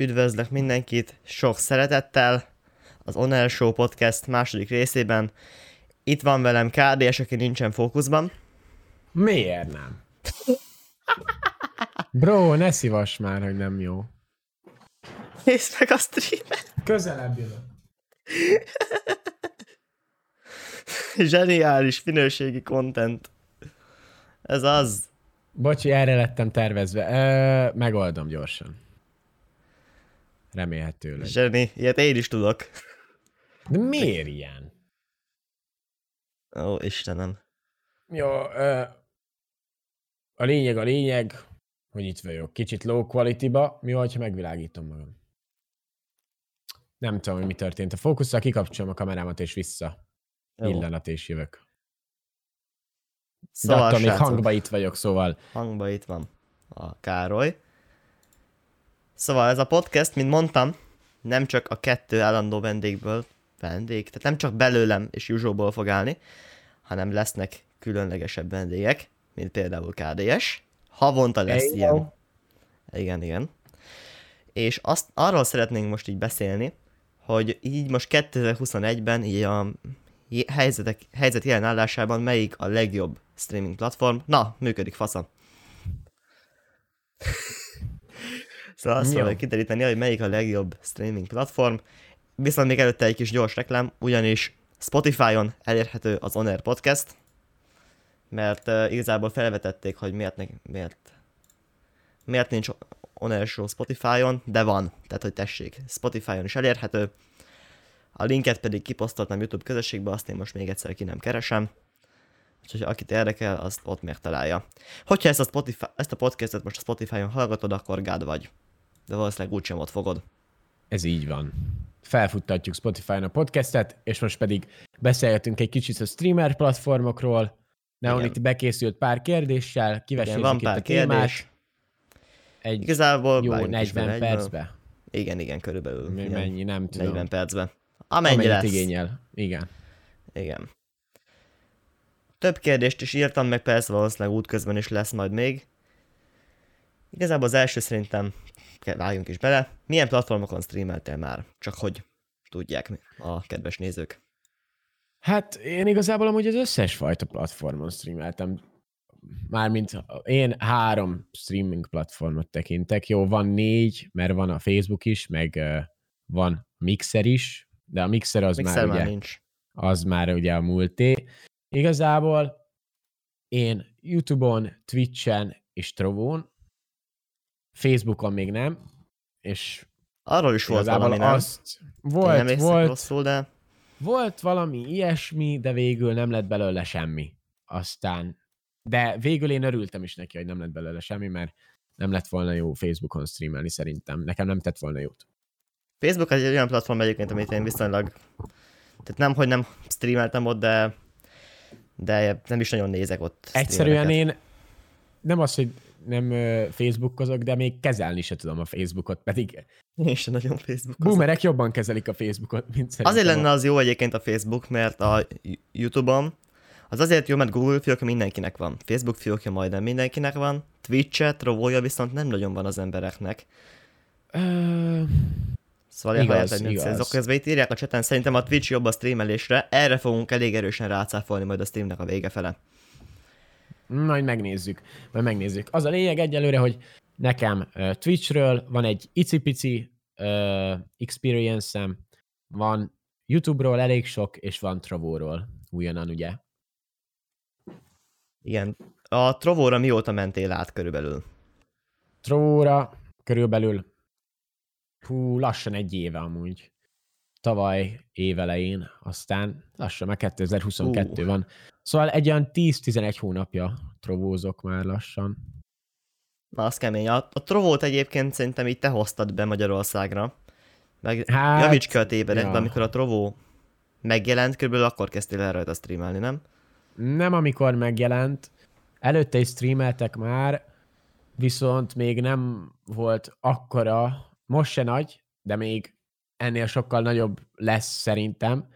Üdvözlök mindenkit sok szeretettel az On Air Show podcast második részében. Itt van velem KDS, aki nincsen fókuszban. Miért nem? Bro, ne szívas már, hogy nem jó. Nézd meg a streamet! Közelebb jövök. Zseniális minőségi content. Ez az. Bocsi, erre lettem tervezve. Ö, megoldom gyorsan. Remélhetőleg. Zseni, ilyet én is tudok. De miért ilyen? Ó, Istenem. Jó, a lényeg a lényeg, hogy itt vagyok. Kicsit low quality-ba. Mi van, ha megvilágítom magam? Nem tudom, hogy mi történt. A fókusszal kikapcsolom a kamerámat, és vissza. Jó. Illanat, és jövök. De Szóval, attól még hangba itt vagyok, szóval hangba itt van a Károly. Szóval ez a podcast, mint mondtam, nem csak a kettő állandó vendégből, vendég, tehát nem csak belőlem és Juzsóból fog állni, hanem lesznek különlegesebb vendégek, mint például KDS. Havonta lesz Hey, ilyen. Igen, igen. És azt, arról szeretnénk most így beszélni, hogy így most 2021-ben így a helyzetek, helyzet jelen állásában melyik a legjobb streaming platform. Na, működik, faszom. Szóval azt fogjuk kideríteni, hogy melyik a legjobb streaming platform. Viszont még előtte egy kis gyors reklám, ugyanis Spotify-on elérhető az On Air Podcast, mert uh, igazából felvetették, hogy miért, ne, miért, miért nincs On Air Show Spotify-on, de van, tehát hogy tessék, Spotify-on is elérhető. A linket pedig kiposztoltam YouTube közösségbe, azt én most még egyszer ki nem keresem. Úgyhogy akit érdekel, azt ott megtalálja. Hogyha ezt a, Spotify, ezt a podcastet most a Spotify-on hallgatod, akkor gád vagy. De valószínűleg úgysem ott fogod. Ez így van. Felfuttatjuk Spotify-on a podcastet, és most pedig beszélgetünk egy kicsit a streamer platformokról. Neon Igen. itt bekészült pár kérdéssel, Igen, kivesézzük van itt pár a témát. kérdés. Egy Igazából jó vágjunk is 40 bele egyből. percbe. Igen, igen, körülbelül. Mi- ilyen Mennyi, nem tudom. 40 percben. Amennyi Amennyit lesz. igényel. Igen. Igen. Több kérdést is írtam, meg persze valószínűleg útközben is lesz majd még. Igazából az első szerintem vágjunk is bele. Milyen platformokon streameltél már? Csak hogy tudják a kedves nézők. Hát én igazából amúgy az összes fajta platformon streameltem. Mármint én három streaming platformot tekintek. Jó, van négy, mert van a Facebook is, meg van Mixer is, de a Mixer az Mixer már, már ugye, nincs. az már ugye a múlté. Igazából én YouTube-on, Twitch-en és Trovón, Facebookon még nem, és Arról is volt valami, nem? azt Én volt, nem volt, rosszul, de volt valami ilyesmi, de végül nem lett belőle semmi. Aztán, de végül én örültem is neki, hogy nem lett belőle semmi, mert nem lett volna jó Facebookon streamelni szerintem. Nekem nem tett volna jót. Facebook egy olyan platform egyébként, amit én viszonylag... Tehát nem, hogy nem streameltem ott, de de nem is nagyon nézek ott Egyszerűen én nem az, hogy nem Facebookozok, de még kezelni se tudom a Facebookot, pedig Én sem nagyon Facebook. boomerek jobban kezelik a Facebookot, mint szerintem. Azért lenne az jó egyébként a Facebook, mert a YouTube-on az azért jó, mert Google fiókja mindenkinek van. Facebook fiókja majdnem mindenkinek van. Twitch-et, Trovója viszont nem nagyon van az embereknek. Ö, Szóval Igaz, hogy igaz. Azok közben itt írják a chaten, szerintem a Twitch jobb a streamelésre, erre fogunk elég erősen rácáfolni majd a streamnek a vége fele. Majd megnézzük. Majd megnézzük. Az a lényeg egyelőre, hogy nekem Twitchről van egy icipici uh, experience-em, van YouTube-ról elég sok, és van Trovóról újonnan, ugye? Igen. A Trovóra mióta mentél át körülbelül? Trovóra körülbelül hú, lassan egy éve amúgy. Tavaly évelején, aztán lassan már 2022 Ú. van. Szóval egy olyan 10-11 hónapja trovózok már lassan. Na, az kemény. A, a Trovót egyébként szerintem így te hoztad be Magyarországra. Meg hát, javíts ki a tévedetbe, ja. ja. amikor a Trovó megjelent, körülbelül akkor kezdtél el rajta streamelni, nem? Nem amikor megjelent, előtte is streameltek már, viszont még nem volt akkora, most se nagy, de még ennél sokkal nagyobb lesz szerintem.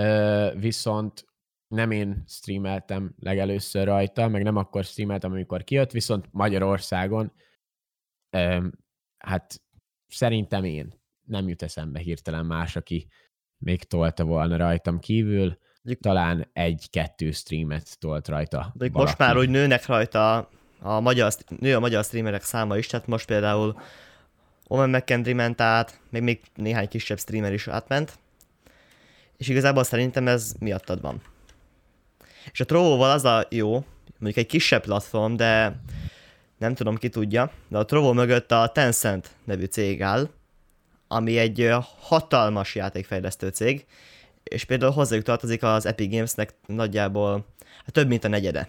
Ö, viszont nem én streameltem legelőször rajta, meg nem akkor streameltem, amikor kijött, viszont Magyarországon ö, hát szerintem én. Nem jut eszembe hirtelen más, aki még tolta volna rajtam kívül. Talán egy-kettő streamet tolt rajta. De most már úgy nőnek rajta a magyar, nő a magyar streamerek száma is, tehát most például Omen McKendry ment át, még, még néhány kisebb streamer is átment, és igazából szerintem ez miattad van. És a Trovo-val az a jó, mondjuk egy kisebb platform, de nem tudom ki tudja, de a Trovo mögött a Tencent nevű cég áll, ami egy hatalmas játékfejlesztő cég, és például hozzájuk tartozik az Epic Gamesnek nagyjából hát több mint a negyede.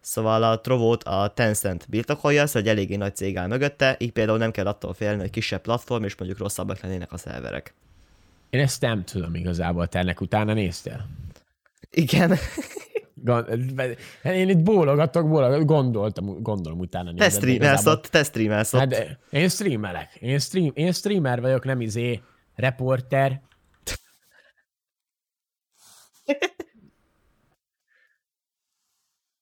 Szóval a Trovót a Tencent birtokolja, szóval egy eléggé nagy cég áll mögötte, így például nem kell attól félni, hogy kisebb platform, és mondjuk rosszabbak lennének a szerverek. Én ezt nem tudom igazából, te ennek utána néztél? Igen. Én itt bólogatok, bólogatok, gondoltam, gondolom utána. Te streamelsz ott, te streamelsz ott. Hát, én streamelek. Én, stream, én streamer vagyok, nem izé reporter.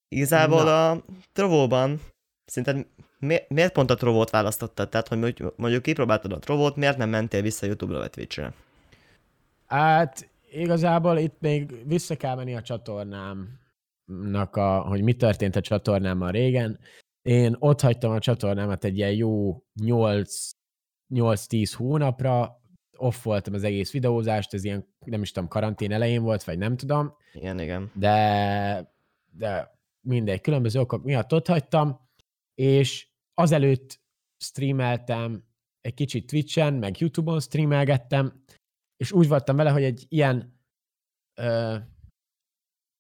Igazából Na. a Trovóban szerinted miért pont a Trovót választottad? Tehát, hogy mondjuk kipróbáltad a Trovót, miért nem mentél vissza YouTube-ra vagy Twitch-re? Hát igazából itt még vissza kell menni a csatornámnak, a, hogy mi történt a csatornámmal régen. Én ott hagytam a csatornámat egy ilyen jó 8-10 hónapra, off voltam az egész videózást, ez ilyen, nem is tudom, karantén elején volt, vagy nem tudom. Igen, igen. De, de mindegy, különböző okok miatt ott hagytam, és azelőtt streameltem egy kicsit Twitch-en, meg YouTube-on streamelgettem, és úgy voltam vele, hogy egy ilyen ö,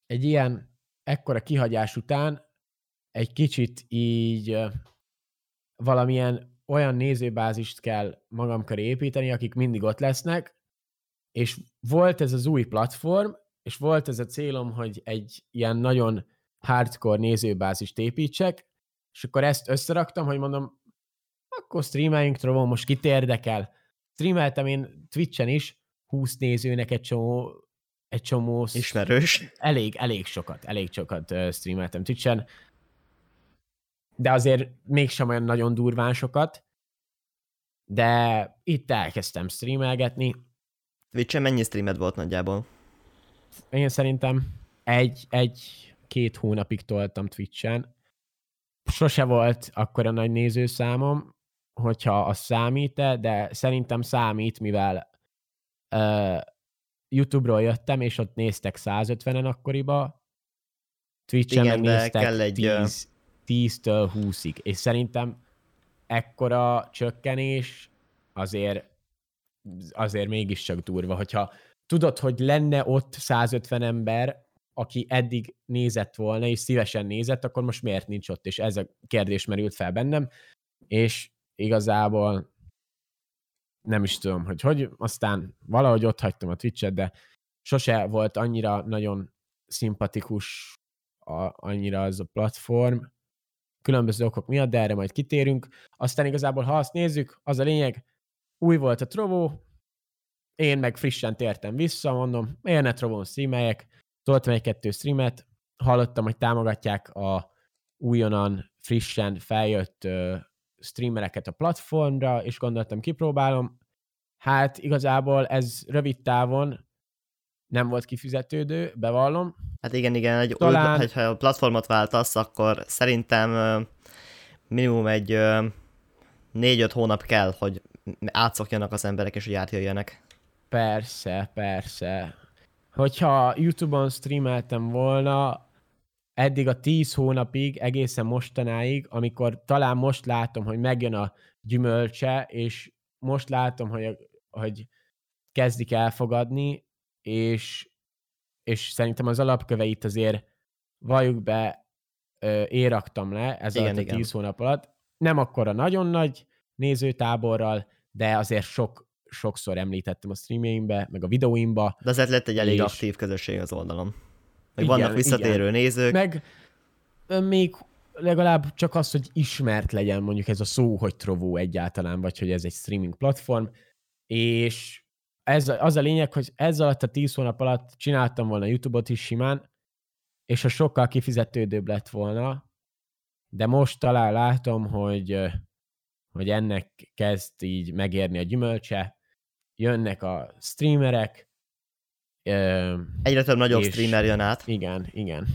egy ilyen ekkora kihagyás után egy kicsit így ö, valamilyen olyan nézőbázist kell magam köré építeni, akik mindig ott lesznek, és volt ez az új platform, és volt ez a célom, hogy egy ilyen nagyon hardcore nézőbázist építsek, és akkor ezt összeraktam, hogy mondom, akkor streameljünk, Trovon, most kit érdekel. Streameltem én Twitch-en is, 20 nézőnek egy csomó, egy csomó... Ismerős. Elég, elég sokat, elég sokat streameltem Twitch-en, de azért mégsem olyan nagyon durván sokat, de itt elkezdtem streamelgetni. Twitch-en mennyi streamed volt nagyjából? Én szerintem egy, egy két hónapig toltam Twitch-en. Sose volt akkora nagy nézőszámom, hogyha az számít -e, de szerintem számít, mivel uh, YouTube-ról jöttem, és ott néztek 150-en akkoriba, Twitch-en meg néztek kell egy, 10, 10-től 20-ig, és szerintem ekkora csökkenés azért azért mégiscsak durva, hogyha tudod, hogy lenne ott 150 ember, aki eddig nézett volna, és szívesen nézett, akkor most miért nincs ott? És ez a kérdés merült fel bennem, és igazából nem is tudom, hogy hogy, aztán valahogy ott hagytam a Twitch-et, de sose volt annyira nagyon szimpatikus a, annyira az a platform, különböző okok miatt, de erre majd kitérünk. Aztán igazából, ha azt nézzük, az a lényeg, új volt a Trovo, én meg frissen tértem vissza, mondom, miért ne Trovon streameljek, toltam egy-kettő streamet, hallottam, hogy támogatják a újonnan, frissen feljött streamereket a platformra, és gondoltam, kipróbálom. Hát igazából ez rövid távon nem volt kifizetődő, bevallom. Hát igen, igen, egy Talán... új, ha a platformot váltasz, akkor szerintem minimum egy uh, négy-öt hónap kell, hogy átszokjanak az emberek, és hogy átjöjjenek. Persze, persze hogyha YouTube-on streameltem volna eddig a 10 hónapig, egészen mostanáig, amikor talán most látom, hogy megjön a gyümölcse, és most látom, hogy, hogy kezdik elfogadni, és, és szerintem az alapköveit azért valljuk be, éraktam le ez igen, alatt a 10 hónap alatt. Nem akkora nagyon nagy nézőtáborral, de azért sok sokszor említettem a streamjeimbe, meg a videóimba. De azért lett egy elég és... aktív közösség az oldalon. Meg igen, vannak visszatérő igen. nézők. Meg még legalább csak az, hogy ismert legyen mondjuk ez a szó, hogy Trovo egyáltalán, vagy hogy ez egy streaming platform, és ez, az a lényeg, hogy ez alatt a tíz hónap alatt csináltam volna YouTube-ot is simán, és a sokkal kifizetődőbb lett volna, de most talán látom, hogy hogy ennek kezd így megérni a gyümölcse, jönnek a streamerek. Egyre több nagyobb és- streamer jön át. igen, igen.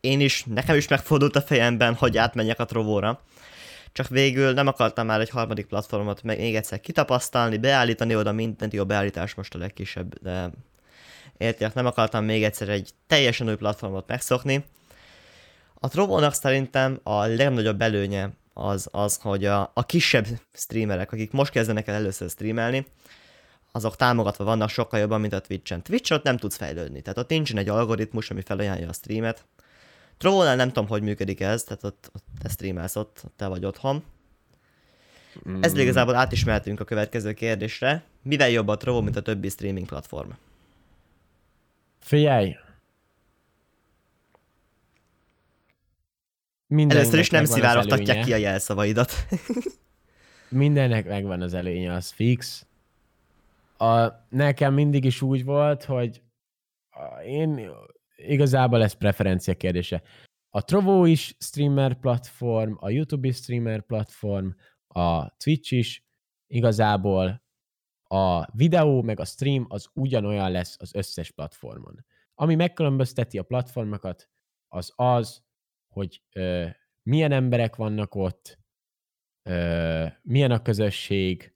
Én is, nekem is megfordult a fejemben, hogy átmenjek a Trovóra. Csak végül nem akartam már egy harmadik platformot meg még egyszer kitapasztalni, beállítani oda mindent, jó beállítás most a legkisebb, de értiek, nem akartam még egyszer egy teljesen új platformot megszokni. A Trovónak szerintem a legnagyobb előnye az, az hogy a, a kisebb streamerek, akik most kezdenek el először streamelni, azok támogatva vannak sokkal jobban, mint a Twitch-en. Ott nem tudsz fejlődni, tehát ott nincsen egy algoritmus, ami felajánlja a streamet. Trovónál nem tudom, hogy működik ez, tehát ott, ott te streamelsz ott, ott te vagy otthon. Mm, Ezzel igazából át is mehetünk a következő kérdésre. Mivel jobb a Trovo, mint a többi streaming platform? Figyelj! Mindennek Először is nem szivárogtatják ki a jelszavaidat. Mindennek megvan az előnye, az fix. A, nekem mindig is úgy volt, hogy én igazából ez preferencia kérdése. A Trovo is streamer platform, a YouTube is streamer platform, a Twitch is igazából a videó meg a stream az ugyanolyan lesz az összes platformon. Ami megkülönbözteti a platformokat, az az, hogy ö, milyen emberek vannak ott, ö, milyen a közösség,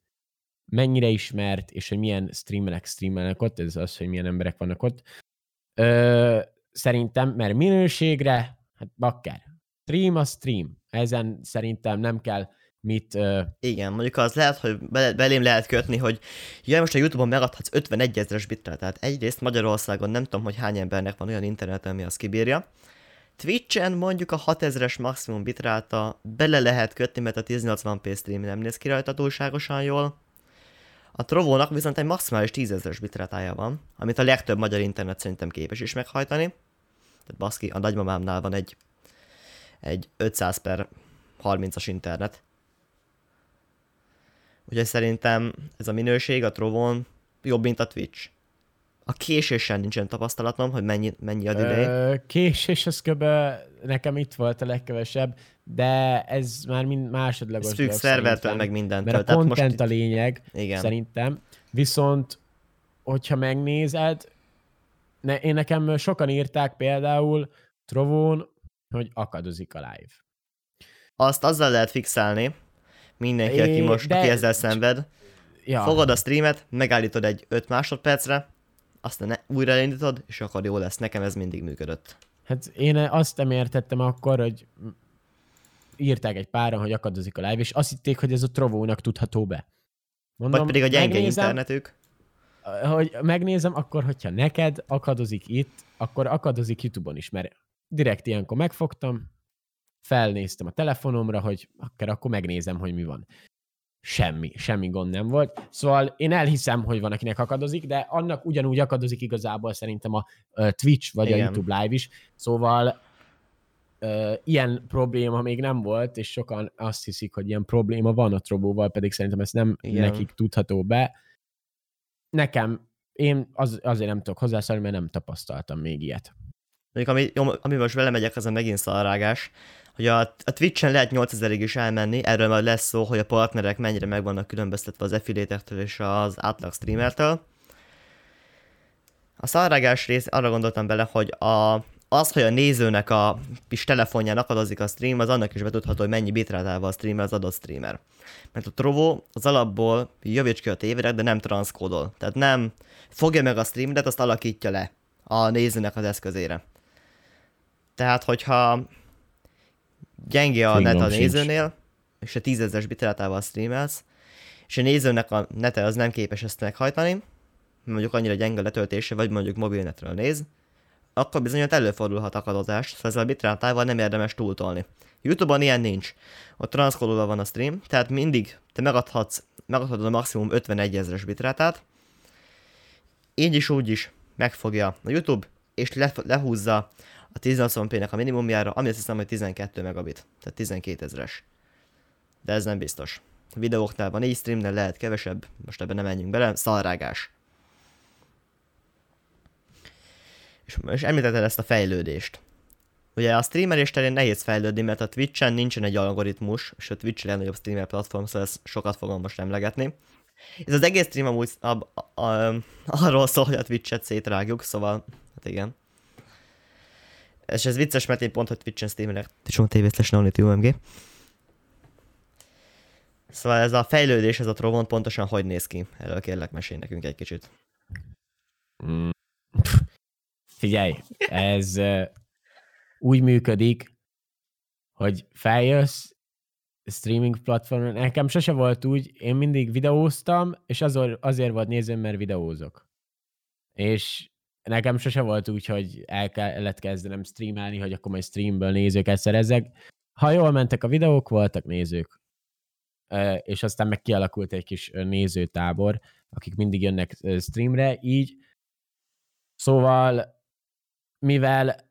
mennyire ismert, és hogy milyen streamerek streamelnek ott, ez az, hogy milyen emberek vannak ott. Ö, szerintem, mert minőségre, hát bakker. Stream a stream. Ezen szerintem nem kell mit... Ö, Igen, mondjuk az lehet, hogy belém lehet kötni, hogy ja, most a Youtube-on megadhatsz 51 ezeres bitre, tehát egyrészt Magyarországon nem tudom, hogy hány embernek van olyan interneten, ami azt kibírja. Twitch-en mondjuk a 6000-es maximum bitráta bele lehet kötni, mert a 1080p stream nem néz ki rajta túlságosan jól. A Trovónak viszont egy maximális 10 ezeres bitrátája van, amit a legtöbb magyar internet szerintem képes is meghajtani. Tehát baszki, a nagymamámnál van egy, egy 500 per 30-as internet. Úgyhogy szerintem ez a minőség a Trovon jobb, mint a Twitch. A késésen nincsen tapasztalatom, hogy mennyi, mennyi a delay. Késés az kb. nekem itt volt a legkevesebb, de ez már mind másodlagos Ez függ szervertől, meg mindentől. Mert a Tehát content most a lényeg, Igen. szerintem. Viszont, hogyha megnézed, ne, én nekem sokan írták például Trovón, hogy akadozik a live. azt azzal lehet fixálni, mindenki, aki É, most, de- aki ezzel szenved, Ja, fogod a streamet, megállítod egy 5 másodpercre, aztán ne, újra elindítod, és akkor jó lesz. Nekem ez mindig működött. hát én azt nem értettem akkor, hogy írták egy páran, hogy akadozik a live, és azt hitték, hogy ez a Trovónak tudható be. Mondom, Vagy pedig a gyenge megnézem, internetük. hogy megnézem, akkor hogyha neked akadozik itt, akkor akadozik YouTube-on is, mert direkt ilyenkor megfogtam, felnéztem a telefonomra, hogy akkor, akkor megnézem, hogy mi van. Semmi, semmi gond nem volt. Szóval én elhiszem, hogy van, akinek akadozik, de annak ugyanúgy akadozik igazából szerintem a Twitch vagy Igen. a YouTube Live is. Szóval ö, ilyen probléma még nem volt, és sokan azt hiszik, hogy ilyen probléma van a Trobóval, pedig szerintem ez nem Igen. Nekik tudható be. Nekem, én az, azért nem tudok hozzászólni, mert nem tapasztaltam még ilyet. Mondjuk, ami, ami most belemegyek, az a megint szalrágás, hogy a, a Twitch-en lehet 8000-ig is elmenni, erről majd lesz szó, hogy a partnerek mennyire meg vannak különböztetve az affiliate és az átlag streamertől. A szalrágás rész, arra gondoltam bele, hogy a, az, hogy a nézőnek a kis telefonján akadozik a stream, az annak is betudható, hogy mennyi bitrátával streamer az adott streamer. Mert a Trovo az alapból javíts ki a tévére, de nem transzkódol. Tehát nem fogja meg a streamet, azt alakítja le a nézőnek az eszközére. Tehát, hogyha gyenge a net a nézőnél, és a 10 ezeres bitrátával streamelsz, és a nézőnek a nete az nem képes ezt meghajtani, mondjuk annyira gyenge a letöltése, vagy mondjuk mobilnetről néz, akkor bizony ott előfordulhat akadozás, szóval ezzel a bitrátával nem érdemes túltolni. Youtube-on ilyen nincs. Ott transzkodóval van a stream, tehát mindig te megadhatsz, megadhatod a maximum 51 ezeres bitrátát, így is úgy is megfogja a YouTube, és le, lehúzza a 1080p-nek a minimumjára, ami azt hiszem, hogy 12 megabit, tehát 12 ezeres. De ez nem biztos. A videóknál van így, streamnél lehet kevesebb, most ebben nem menjünk bele, szalrágás. És, és említetted ezt a fejlődést. Ugye a streamelés terén nehéz fejlődni, mert a Twitch-en nincsen egy algoritmus, és a Twitch a legnagyobb streamer platform, szóval ezt sokat fogom most emlegetni. Ez az egész stream amúgy a, a, a, arról szól, hogy a Twitch-et szétrágjuk, szóval, hát igen. És ez vicces, mert én pont, hogy Twitch-en streamelek. Twitch.tv slash UMG. Szóval ez a fejlődés, ez a Trovon pontosan hogy néz ki? Erről kérlek, mesélj nekünk egy kicsit. Mm. Figyelj, ez uh, úgy működik, hogy feljössz streaming platformon. Nekem sose volt úgy, én mindig videóztam, és azért, azért volt nézőm, mert videózok. És nekem sose volt úgy, hogy el kellett kezdenem streamelni, hogy akkor majd streamből nézőket szerezek. Ha jól mentek a videók, voltak nézők. És aztán meg kialakult egy kis nézőtábor, akik mindig jönnek streamre, így. Szóval, mivel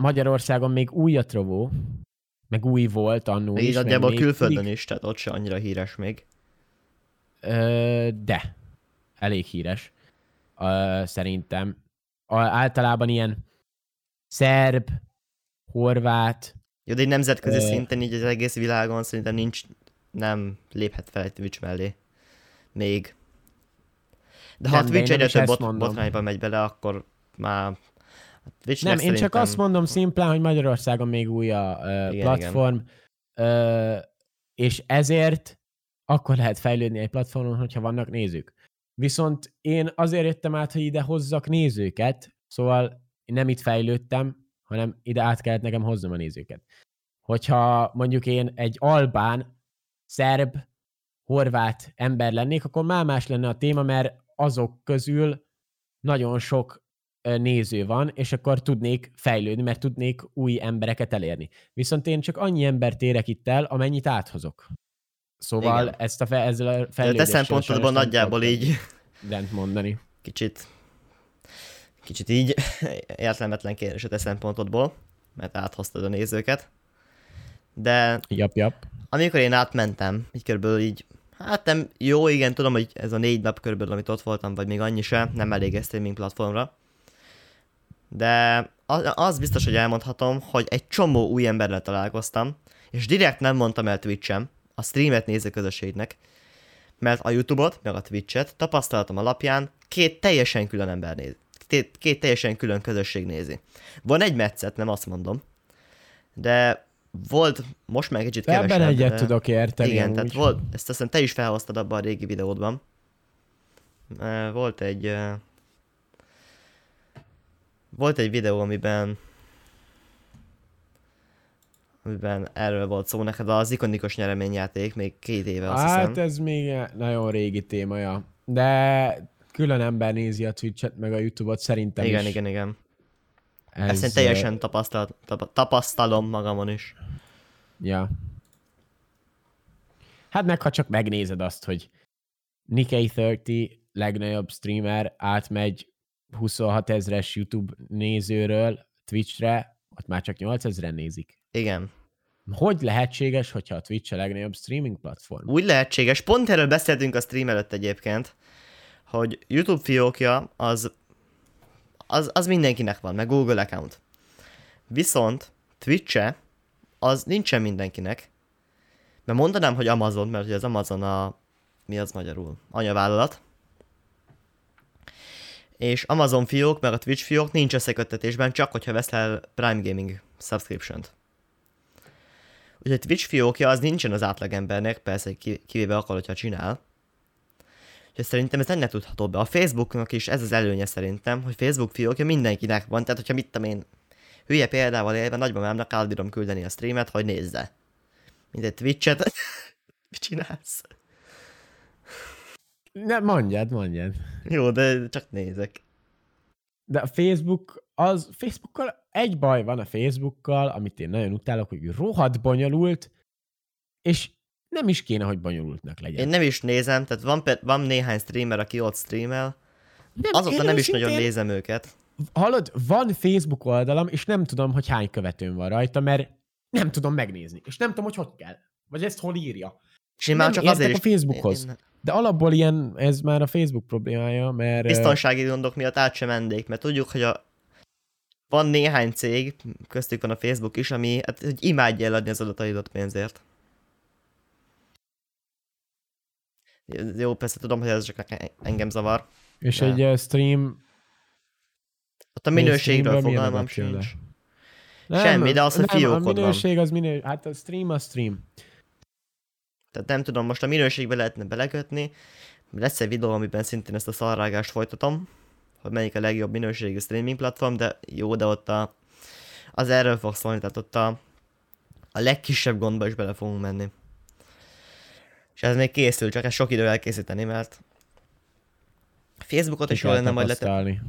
Magyarországon még új a trovó, meg új volt annó is. Így a külföldön is, tehát ott se annyira híres még. Ö, de, elég híres, ö, szerintem általában ilyen szerb, horvát. Jó, de egy nemzetközi ö... szinten így az egész világon szerintem nincs, nem léphet fel egy Twitch mellé. Még. De ha nem, a Twitch egyre több bot, botrányba megy bele, akkor már Twitch nem, én szerintem... csak azt mondom szimplán, hogy Magyarországon még új a uh, igen, platform, igen. Uh, és ezért akkor lehet fejlődni egy platformon, hogyha vannak nézők. Viszont én azért jöttem át, hogy ide hozzak nézőket, szóval nem itt fejlődtem, hanem ide át kellett nekem hoznom a nézőket. Hogyha mondjuk én egy albán, szerb, horvát ember lennék, akkor már más lenne a téma, mert azok közül nagyon sok néző van, és akkor tudnék fejlődni, mert tudnék új embereket elérni. Viszont én csak annyi embert érek itt el, amennyit áthozok. Szóval Igen. ezt a fe, ezzel a fejlődéssel... Te szempontodban nagyjából így... Lent mondani. Kicsit... Kicsit így értelmetlen kérdés a te szempontodból, mert áthoztad a nézőket. De... Jap, jap. Amikor én átmentem, így körülbelül így Hát nem, jó, igen, tudom, hogy ez a négy nap körülbelül, amit ott voltam, vagy még annyi sem, nem elég a streaming platformra. De az biztos, hogy elmondhatom, hogy egy csomó új emberrel találkoztam, és direkt nem mondtam el Twitch-em, a streamet néző közösségnek, mert a YouTube-ot, meg a Twitch-et tapasztalatom alapján két teljesen külön ember néz. Két, két teljesen külön közösség nézi. Van egy metszet, nem azt mondom, de volt, most már kicsit kevesebb. Ebben egyet de, tudok érteni. Igen, úgy. tehát volt, ezt aztán te is felhoztad abban a régi videódban. Volt egy volt egy videó, amiben amiben erről volt szó neked, az ikonikus nyereményjáték még két éve, azt Hát hiszem. ez még nagyon régi témaja. De külön ember nézi a Twitch-et, meg a YouTube-ot szerintem igen, is. Igen, igen, igen. Ezt én teljesen tapasztal, tap, tapasztalom magamon is. Ja. Hát meg ha csak megnézed azt, hogy Nikkei 30 legnagyobb streamer átmegy 26 ezres YouTube nézőről Twitchre, ott már csak 8 ezeren nézik. Igen. Hogy lehetséges, hogyha a Twitch a legnagyobb streaming platform? Úgy lehetséges. Pont erről beszéltünk a stream előtt egyébként, hogy YouTube fiókja az, az, az mindenkinek van, meg Google account. Viszont Twitch-e az nincsen mindenkinek. Mert mondanám, hogy Amazon, mert ugye az Amazon a... Mi az magyarul? Anyavállalat és Amazon fiók, meg a Twitch fiók nincs összeköttetésben, csak hogyha veszel Prime Gaming subscription-t. Úgyhogy a Twitch fiókja az nincsen az átlagembernek, persze kivéve akkor, hogyha csinál. Úgyhogy szerintem ez ennek tudható be. A Facebooknak is ez az előnye szerintem, hogy Facebook fiókja mindenkinek van, tehát hogyha mit tudom én, hülye példával élve nagymamámnak átbírom küldeni a streamet, hogy nézze. Mint egy Twitch-et. mit csinálsz? Ne, mondjad, mondjad. Jó, de csak nézek. De a Facebook, az Facebookkal egy baj van a Facebookkal, amit én nagyon utálok, hogy rohadt bonyolult, és nem is kéne, hogy bonyolultnak legyen. Én nem is nézem, tehát van, van néhány streamer, aki ott streamel, nem, azóta nem is nagyon nézem őket. Hallod, van Facebook oldalam, és nem tudom, hogy hány követőm van rajta, mert nem tudom megnézni, és nem tudom, hogy hogy kell. Vagy ezt hol írja. És én már csak azért is... a Facebookhoz. Én, én... De alapból ilyen, ez már a Facebook problémája, mert... Biztonsági gondok miatt át sem mennék, mert tudjuk, hogy a van néhány cég, köztük van a Facebook is, ami hát, hogy imádja eladni az adataidat pénzért. Jó, persze tudom, hogy ez csak engem zavar. És de... egy uh, stream... Ott a minőségről fogalmam sincs. Nem, Semmi, de az, hogy fiókod a minőség van. az minőség, hát a stream a stream. Tehát nem tudom, most a minőségbe lehetne belekötni. Lesz egy videó, amiben szintén ezt a szarrágást folytatom, hogy melyik a legjobb minőségű streaming platform, de jó, de ott a, az erről fog szólni, tehát ott a, a legkisebb gondba is bele fogunk menni. És ez még készül, csak ez sok idő elkészíteni, mert Facebookot is jó lenne majd letesztelni.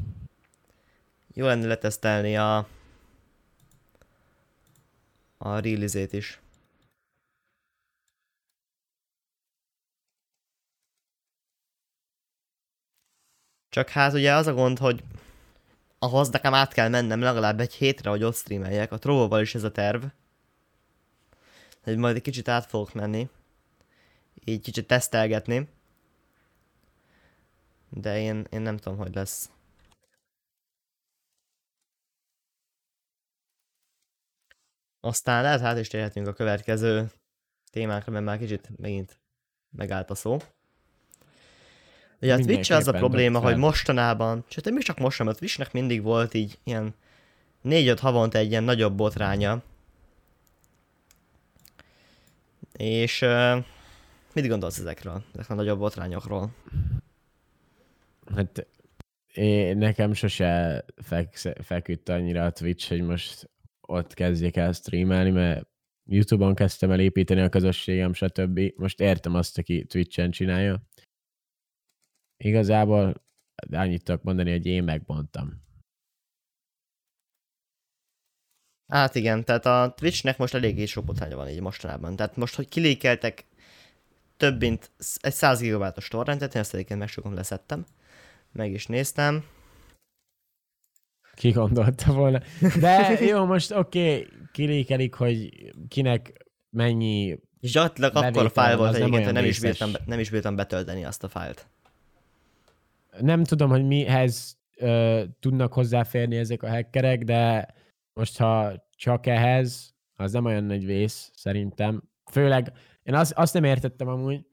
Jó lenne letesztelni a a release is. Csak hát ugye az a gond, hogy ahhoz nekem át kell mennem legalább egy hétre, hogy ott streameljek. A Trovoval is ez a terv. Hogy majd egy kicsit át fogok menni. Így kicsit tesztelgetni. De én, én nem tudom, hogy lesz. Aztán lehet hát is térhetünk a következő témákra, mert már kicsit megint megállt a szó. Ugye a Twitch az a probléma, hogy mostanában, sőt nem is csak mostanában, a Twitchnek mindig volt így ilyen 4-5 havonta egy ilyen nagyobb botránya. És uh, mit gondolsz ezekről, ezekről a nagyobb botrányokról? Hát én, nekem sose fek, feküdt annyira a Twitch, hogy most ott kezdjék el streamelni, mert YouTube-on kezdtem el építeni a közösségem, stb. Most értem azt, aki Twitch-en csinálja. Igazából annyit tudok mondani, hogy én megmondtam. Hát igen, tehát a Twitchnek most eléggé sok botránya van így mostanában. Tehát most, hogy kilékeltek több mint egy 100 gigabátos torrentet, én ezt egyébként meg sokan leszettem. Meg is néztem. Ki gondolta volna. De jó, most oké, okay, kilékelik, hogy kinek mennyi És gyakorlatilag akkor a fájl volt egyébként, hogy nem is, bírtam, nem is bírtam betölteni azt a fájlt nem tudom, hogy mihez ö, tudnak hozzáférni ezek a hackerek, de most ha csak ehhez, az nem olyan nagy vész, szerintem. Főleg, én azt, azt nem értettem amúgy,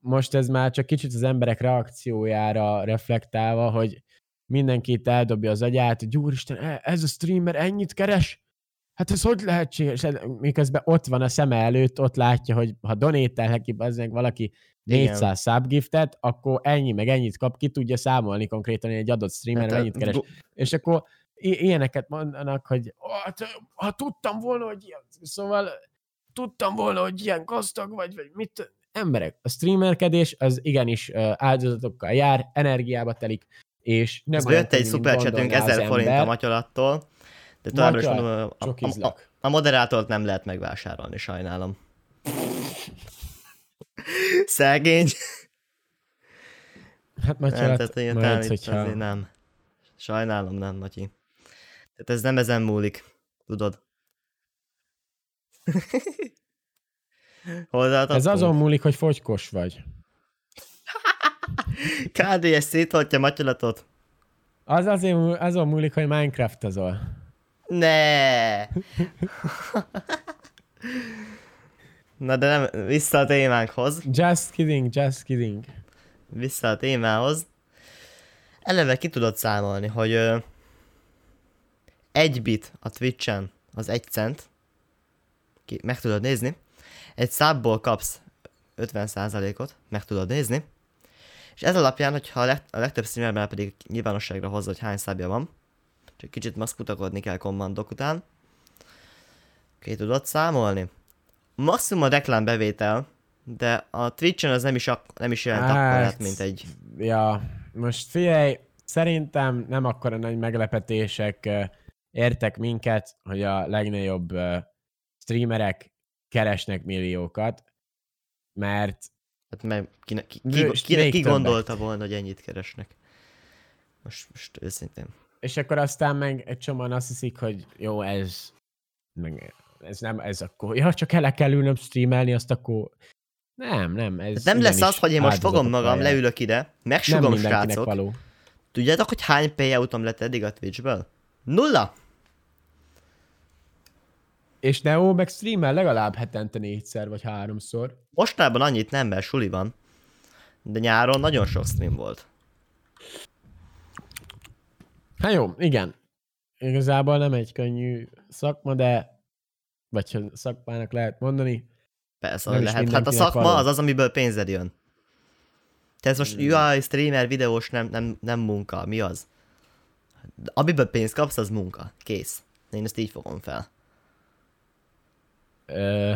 most ez már csak kicsit az emberek reakciójára reflektálva, hogy mindenki eldobja az agyát, hogy úristen, e, ez a streamer ennyit keres? Hát ez hogy lehetséges? Miközben ott van a szeme előtt, ott látja, hogy ha donétel neki valaki 400 subgiftet, akkor ennyi, meg ennyit kap, ki tudja számolni konkrétan egy adott streamer, hát, mennyit keres. És akkor ilyeneket mondanak, hogy hát, ha tudtam volna, hogy ilyen, szóval tudtam volna, hogy ilyen gazdag vagy, vagy mit, emberek, a streamerkedés az igenis áldozatokkal jár, energiába telik, és nem Ez jött egy szupercsetünk 1000 forint a matyolattól, de továbbra is mondom, a, a, a, a moderátort nem lehet megvásárolni, sajnálom. Szegény. Hát Matyi, nem, tehát ilyen majd, hogyha... nem. Sajnálom, nem, Matyi. Tehát ez nem ezen múlik, tudod. Ez azon múlik, hogy fogykos vagy. KDS széthatja matyolatot. Az azért azon múlik, hogy Minecraft azol. Ne. Na de nem, vissza a témánkhoz. Just kidding, just kidding. Vissza a témához. Eleve ki tudod számolni, hogy ö, egy bit a Twitch-en az egy cent. Ki, meg tudod nézni. Egy szábból kapsz 50%-ot, meg tudod nézni. És ez alapján, hogyha a, leg, a legtöbb streamerben pedig nyilvánosságra hozza, hogy hány szábja van, csak kicsit most kutakodni kell kommandok után, ki tudod számolni maximum a reklámbevétel, de a Twitch-en az nem is, ak- nem is jelent hát, akkorát, mint egy... Ja, most figyelj, szerintem nem akkora nagy meglepetések értek minket, hogy a legnagyobb streamerek keresnek milliókat, mert... Hát mert ki, ki, ki, ki, ki, ki gondolta volna, hogy ennyit keresnek? Most, most őszintén. És akkor aztán meg egy csomóan azt hiszik, hogy jó, ez meg ez nem, ez akkor, ja, csak el kell ülnöm streamelni, azt akkor nem, nem. Ez nem lesz az, hogy én most fogom magam, jel. leülök ide, megsugom srácok. Való. Tudjátok, hogy hány payoutom lett eddig a Twitchből? Nulla! És Neo meg streamel legalább hetente négyszer vagy háromszor. Mostában annyit nem, mert suli van. De nyáron nagyon sok stream volt. Hát jó, igen. Igazából nem egy könnyű szakma, de vagy szakmának lehet mondani. Persze, Nem lehet. Hát a szakma való. az az, amiből pénzed jön. Te ez most Hmm. UI, streamer, videós, nem, nem, nem munka. Mi az? Amiből pénzt kapsz, az munka. Kész. Én ezt így fogom fel. Ö...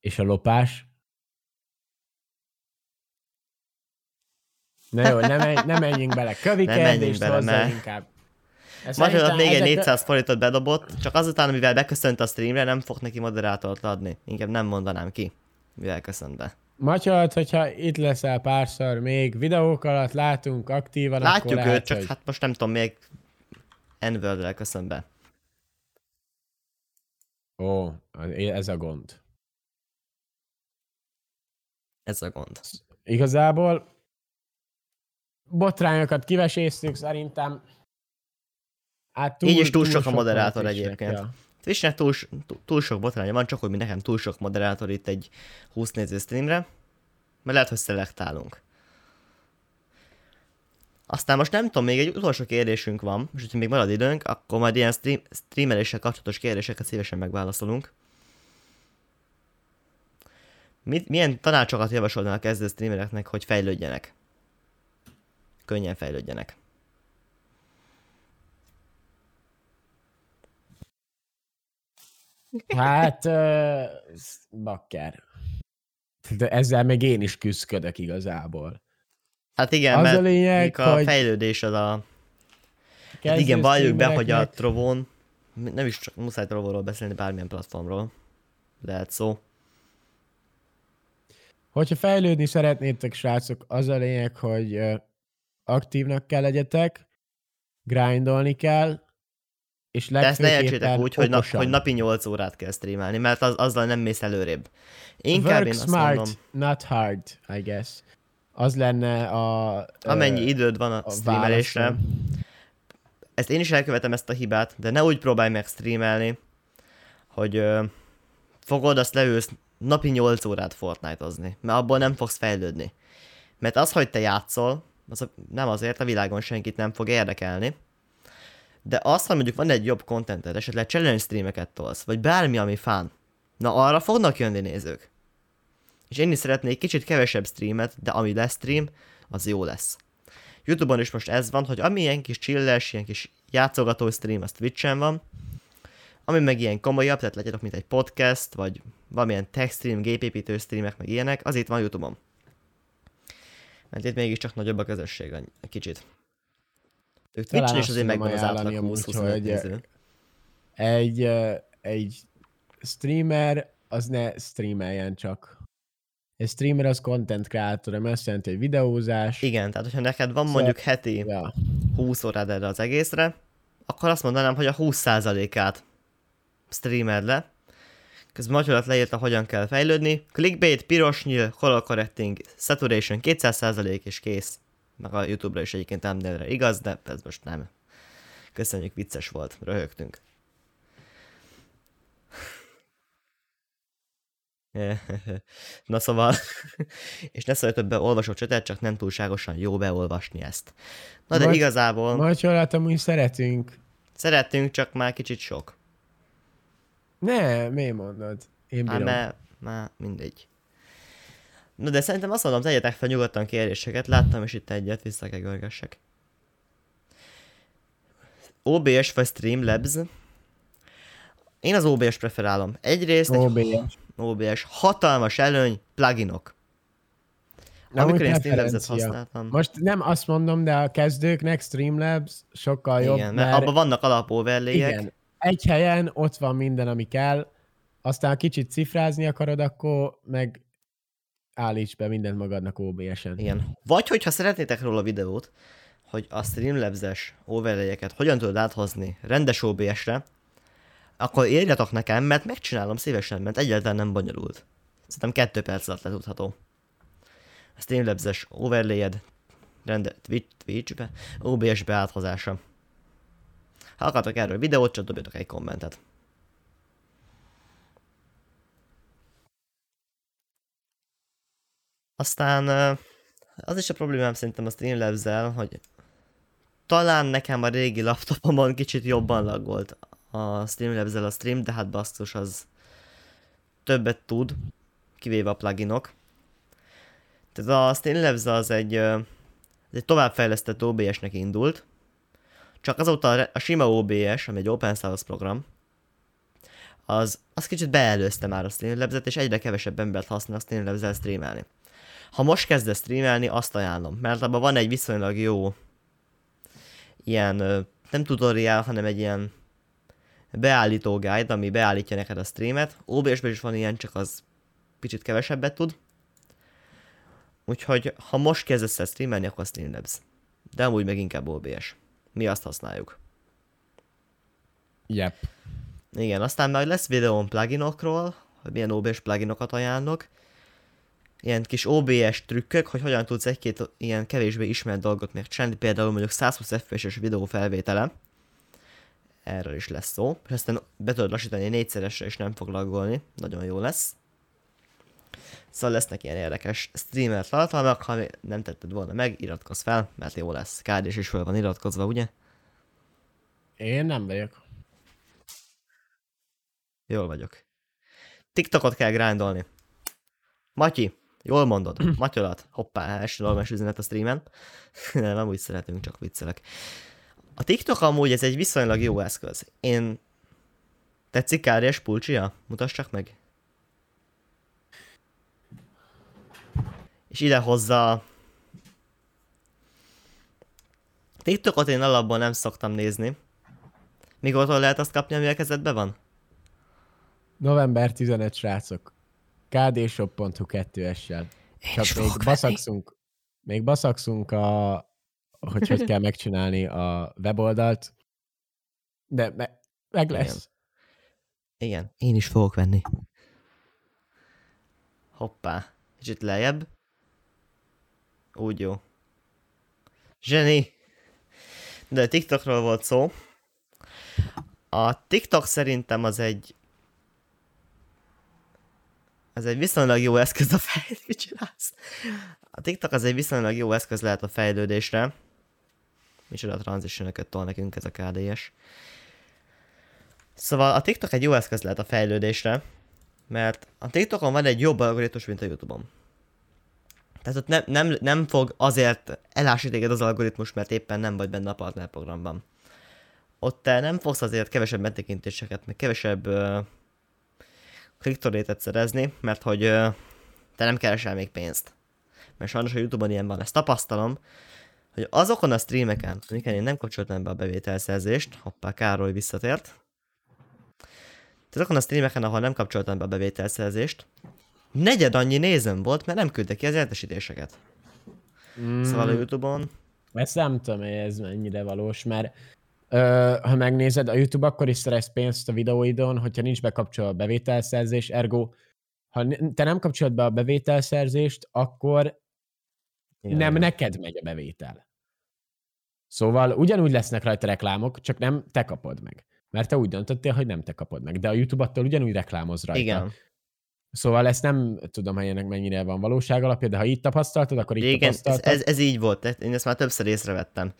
És a lopás? Na jó, nem, menj, nem menjünk bele. Kövi menjünk kérdést bele, mert- inkább. Szerintem még egy ezek- 400 forintot bedobott, csak azután, mivel beköszönt a streamre, nem fog neki moderátort adni. Inkább nem mondanám ki, mivel köszönt be. Matyart, hogyha itt leszel párszor még videók alatt látunk aktívan, akkor Látjuk lehet, őt, csak hogy... hát most nem tudom, még n köszön be. Ó, ez a gond. Ez a gond. Igazából botrányokat kiveséztük szerintem. Hát Így is túl sok a moderátor Twitchnek, egyébként. Ja. Twitchnek túl, túl, túl sok botránya van, csak hogy mi nekem túl sok moderátor itt egy 20 néző streamre, mert lehet, hogy szelektálunk. Aztán most nem tudom, még egy utolsó kérdésünk van, és hogyha még marad időnk, akkor majd ilyen stream, streameléssel kapcsolatos kérdéseket szívesen megválaszolunk. Mit, milyen tanácsokat javasolnál a kezdő streamereknek, hogy fejlődjenek? Könnyen fejlődjenek. Hát, uh, bakker. De ezzel meg én is küzdködök igazából. Hát igen, Az mert a lényeg, még a hogy fejlődés az a... Hát igen, valljuk be, hogy a Trovón, nem is csak muszáj Trovóról beszélni, bármilyen platformról lehet szó. Hogyha fejlődni szeretnétek, srácok, az a lényeg, hogy aktívnak kell legyetek, grindolni kell, és De ezt ne értsétek úgy, hogy, na, okosan. hogy napi 8 órát kell streamelni, mert az, azzal nem mész előrébb. Inkább Work én azt smart, mondom, not hard, I guess. Az lenne a... ö, amennyi időd van a, a streamelésre, válaszom. ezt én is elkövetem ezt a hibát, de ne úgy próbálj meg streamelni, hogy ö, fogod, azt leülsz napi 8 órát Fortnite-ozni, mert abból nem fogsz fejlődni. Mert az, hogy te játszol, az a- nem azért a világon senkit nem fog érdekelni, de az, hogy mondjuk van egy jobb contented, esetleg challenge streameket tolsz, vagy bármi, ami fán, na arra fognak jönni nézők. És én is szeretnék kicsit kevesebb streamet, de ami lesz stream, az jó lesz. Youtube-on is most ez van, hogy ami ilyen kis chilles, ilyen kis játszogató stream, az Twitch-en van, ami meg ilyen komolyabb, tehát legyetek, mint egy podcast, vagy valamilyen tech stream, gépépítő streamek, meg ilyenek, az itt van Youtube-on. Mert itt mégiscsak nagyobb a közösség egy kicsit. Ők Twitch-en is azért megvan az átlag amúgy, 20-25 hogy, néző. Egy, ö, egy streamer az ne streameljen csak. Egy streamer az content creator, ami azt jelenti, hogy videózás. Igen, tehát hogyha neked van Szóval- mondjuk heti Ja. 20 órád erre az egészre, akkor azt mondanám, hogy a 20%-át streamed le. Közben Matyolat leírta, hogyan kell fejlődni. Clickbait, piros nyíl, color correcting, saturation 200% és kész. Meg a Youtube-ra is egyébként thumbnailre igaz, de ez most nem. Köszönjük, vicces volt, röhögtünk. Na szóval, és ne szólj több beolvasó csetet, csak nem túlságosan jó beolvasni ezt. Na de Vagy- igazából Macsolát amúgy szeretünk. szeretünk, csak már kicsit sok. Ne, miért mondod? Én bírom. már, már mindegy. Na de szerintem azt mondom, tegyetek fel nyugodtan kérdéseket, láttam is itt egyet, vissza kell görgessek. OBS vagy Streamlabs? Én az OBS preferálom. Egyrészt egy OBS. OBS hatalmas előny, pluginok. Na, Amikor én Streamlabs-et használtam, Most nem azt mondom, de a kezdőknek Streamlabs sokkal jobb, igen, mert mert abban vannak alap overlayek. igen, egy helyen ott van minden, ami kell, aztán kicsit cifrázni akarod, akkor meg állíts be mindent magadnak OBS-en. Igen. Vagy hogyha szeretnétek róla videót, hogy a Streamlabs-es overlayeket hogyan tudod áthozni rendes OBS-re, akkor írjatok nekem, mert megcsinálom szívesen, mert egyáltalán nem bonyolult. Szerintem kettő perc alatt letudható. A Streamlabs-es overlayed rende, Twitch, Twitch-be, OBS beáthozása. Ha akartok erről videót, csak dobjatok egy kommentet. Aztán az is a problémám szerintem a streamlabs hogy talán nekem a régi laptopomon kicsit jobban lagolt a streamlabs a stream, de hát basztus az többet tud, kivéve a pluginok. Tehát a Streamlabs az egy, egy továbbfejlesztett OBS-nek indult, csak azóta a sima OBS, ami egy open source program, az, az kicsit beelőzte már a Streamlabs-et, és egyre kevesebb embert használ a Streamlabs-el streamelni. Ha most kezdesz streamelni, azt ajánlom, mert abban van egy viszonylag jó ilyen, nem tutorial, hanem egy ilyen beállító guide, ami beállítja neked a streamet. OBS-ben is van ilyen, csak az kicsit kevesebbet tud. Úgyhogy ha most kezdesz el streamelni, akkor Streamlabs. De amúgy meg inkább OBS. Mi azt használjuk. Yep. Igen, aztán majd lesz videón pluginokról, hogy milyen OBS pluginokat ajánlok. Ilyen kis OBS trükkök, hogy hogyan tudsz egy-két ilyen kevésbé ismert dolgot megcsinálni, például mondjuk 120 FPS-es videó felvétele. Erről is lesz szó. És aztán be tudod lassítani négyszeresre, és nem fog laggolni. Nagyon jó lesz. Szóval lesznek ilyen érdekes streamer tartalmak, ha nem tetted volna meg, iratkozz fel, mert jó lesz. Kádés is fel van iratkozva, ugye? Én nem vagyok. Jól vagyok. TikTokot kell grindolni. Matyi, jól mondod. Matyolat. Hoppá, első normális üzenet a streamen. nem, nem úgy szeretünk, csak viccelek. A TikTok amúgy ez egy viszonylag jó eszköz. Én... Tetszik Káriás pulcsia? Mutasd csak meg. És ide hozza TikTokot én alapból nem szoktam nézni. Mikor lehet azt kapni, ami a kezedben van? November 15, srácok. kdshop.hu 2-essel. Csak még baszakszunk, még baszakszunk a, hogy hogy kell megcsinálni a weboldalt, de me, meg lesz. Igen. Igen, én is fogok venni. Hoppá. Kicsit lejjebb. Úgy jó. Zseni! De TikTokról volt szó. A TikTok szerintem az egy ez egy viszonylag jó eszköz a fejlődésre. A TikTok az egy viszonylag jó eszköz lehet a fejlődésre. Micsoda transition tol nekünk ez a KDS. Szóval a TikTok egy jó eszköz lehet a fejlődésre, mert a TikTokon van egy jobb algoritmus, mint a YouTube-on. Tehát ott nem, nem, nem fog azért elásni téged az algoritmus, mert éppen nem vagy benne a partnerprogramban. Ott te nem fogsz azért kevesebb megtekintéseket, meg kevesebb uh, kliktorétet szerezni, mert hogy uh, te nem keresel még pénzt. Mert sajnos a Youtube-on ilyen van, ezt tapasztalom, hogy azokon a streameken, amiken én nem kapcsoltam be a bevételszerzést, hoppá, Károly visszatért, tehát azokon a streameken, ahol nem kapcsoltam be a bevételszerzést, negyed annyi nézem volt, mert nem küldte ki az értesítéseket. Mm. Szóval a Youtube-on... Ezt nem tudom, hogy ez mennyire valós, mert ö, ha megnézed, a YouTube akkor is szerez pénzt a videóidon, hogyha nincs bekapcsolva a bevételszerzés, ergo ha te nem kapcsolod be a bevételszerzést, akkor Igen. nem neked megy a bevétel. Szóval ugyanúgy lesznek rajta reklámok, csak nem te kapod meg. Mert te úgy döntöttél, hogy nem te kapod meg. De a YouTube attól ugyanúgy reklámoz rajta. Igen. Szóval ezt nem tudom, hogy ennek mennyire van valóság alapja, de ha így tapasztaltad, akkor így Igen, tapasztaltad. Ez, ez, így volt, én ezt már többször észrevettem.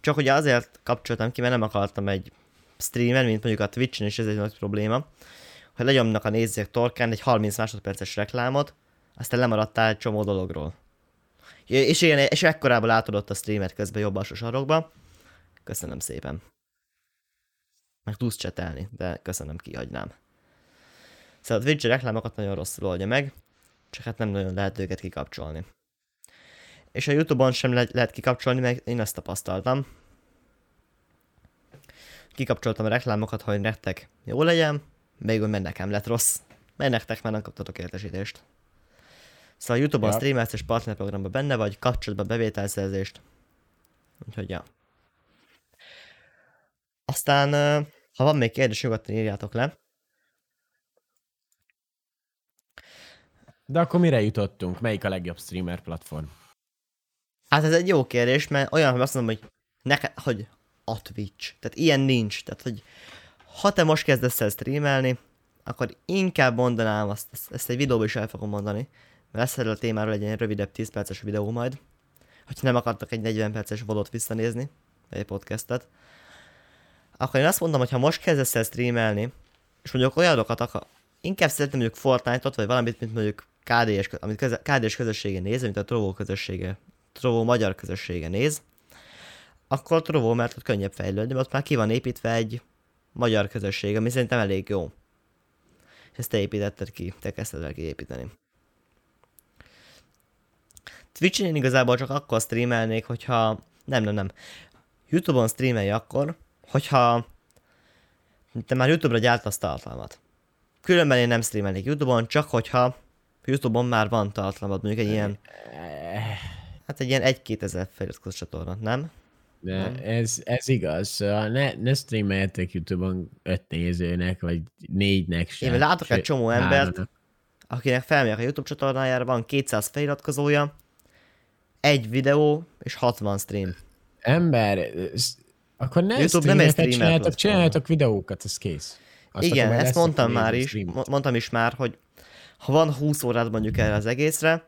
Csak ugye azért kapcsoltam ki, mert nem akartam egy streamer, mint mondjuk a Twitch-en, és ez egy nagy probléma, hogy lenyomnak a nézők torkán egy 30 másodperces reklámot, aztán lemaradtál egy csomó dologról. És, igen, és ekkorából látod ott a streamet közben jobb alsó sarokba. Köszönöm szépen. Meg tudsz csetelni, de köszönöm, kihagynám. Szóval a Twitch reklámokat nagyon rosszul oldja meg, csak hát nem nagyon lehet őket kikapcsolni. És a Youtube-on sem le- lehet kikapcsolni, meg én ezt tapasztaltam. Kikapcsoltam a reklámokat, hogy nektek jó legyen, még mert nekem lett rossz, mert nektek már nem kaptatok értesítést. Szóval a Youtube-on ja. streamelsz és partnerprogramban benne vagy, kapcsolod be bevételszerzést. Úgyhogy ja. Aztán, ha van még kérdés, nyugodtan írjátok le. De akkor mire jutottunk? Melyik a legjobb streamer platform? Hát ez egy jó kérdés, mert olyan, hogy azt mondom, hogy, neke, hogy a Twitch. Tehát ilyen nincs. Tehát, hogy ha te most kezdesz el streamelni, akkor inkább mondanám azt, ezt, ezt egy videóban is el fogom mondani, mert lesz erről a témáról egy ilyen rövidebb 10 perces videó majd, hogyha nem akartak egy 40 perces vodot visszanézni, egy podcastet, akkor én azt mondom, hogy ha most kezdesz el streamelni, és mondjuk olyanokat akar, inkább szeretném mondjuk Fortnite-ot, vagy valamit, mint mondjuk KD-s, amit KD-s közössége néz, mint a Trovo közössége, Trovo magyar közössége néz, akkor Trovo, mert ott könnyebb fejlődni, mert ott már ki van építve egy magyar közösség, ami szerintem elég jó. És ezt te építetted ki, te kezdted el kiépíteni. Twitch-en én igazából csak akkor streamelnék, hogyha... Nem, nem, nem. Youtube-on streamelj akkor, hogyha te már Youtube-ra gyártasz tartalmat. Különben én nem streamelnék Youtube-on, csak hogyha Youtube-on már van tartalmad, mondjuk egy ilyen... Hát egy ilyen 1-2 ezer feliratkozó csatorna, nem? De ez, ez igaz. Szóval ne, ne streameljetek YouTube-on öt nézőnek, vagy négynek sem. Én látok egy csomó embert, háromnak. akinek felmegyek a YouTube csatornájára, van 200 feliratkozója, egy videó és 60 stream. Ember, akkor ne YouTube nem egy streamer videókat, ez kész. Azt Igen, ezt mondtam már is, streamet. mo- mondtam is már, hogy ha van 20 órád mondjuk erre az egészre,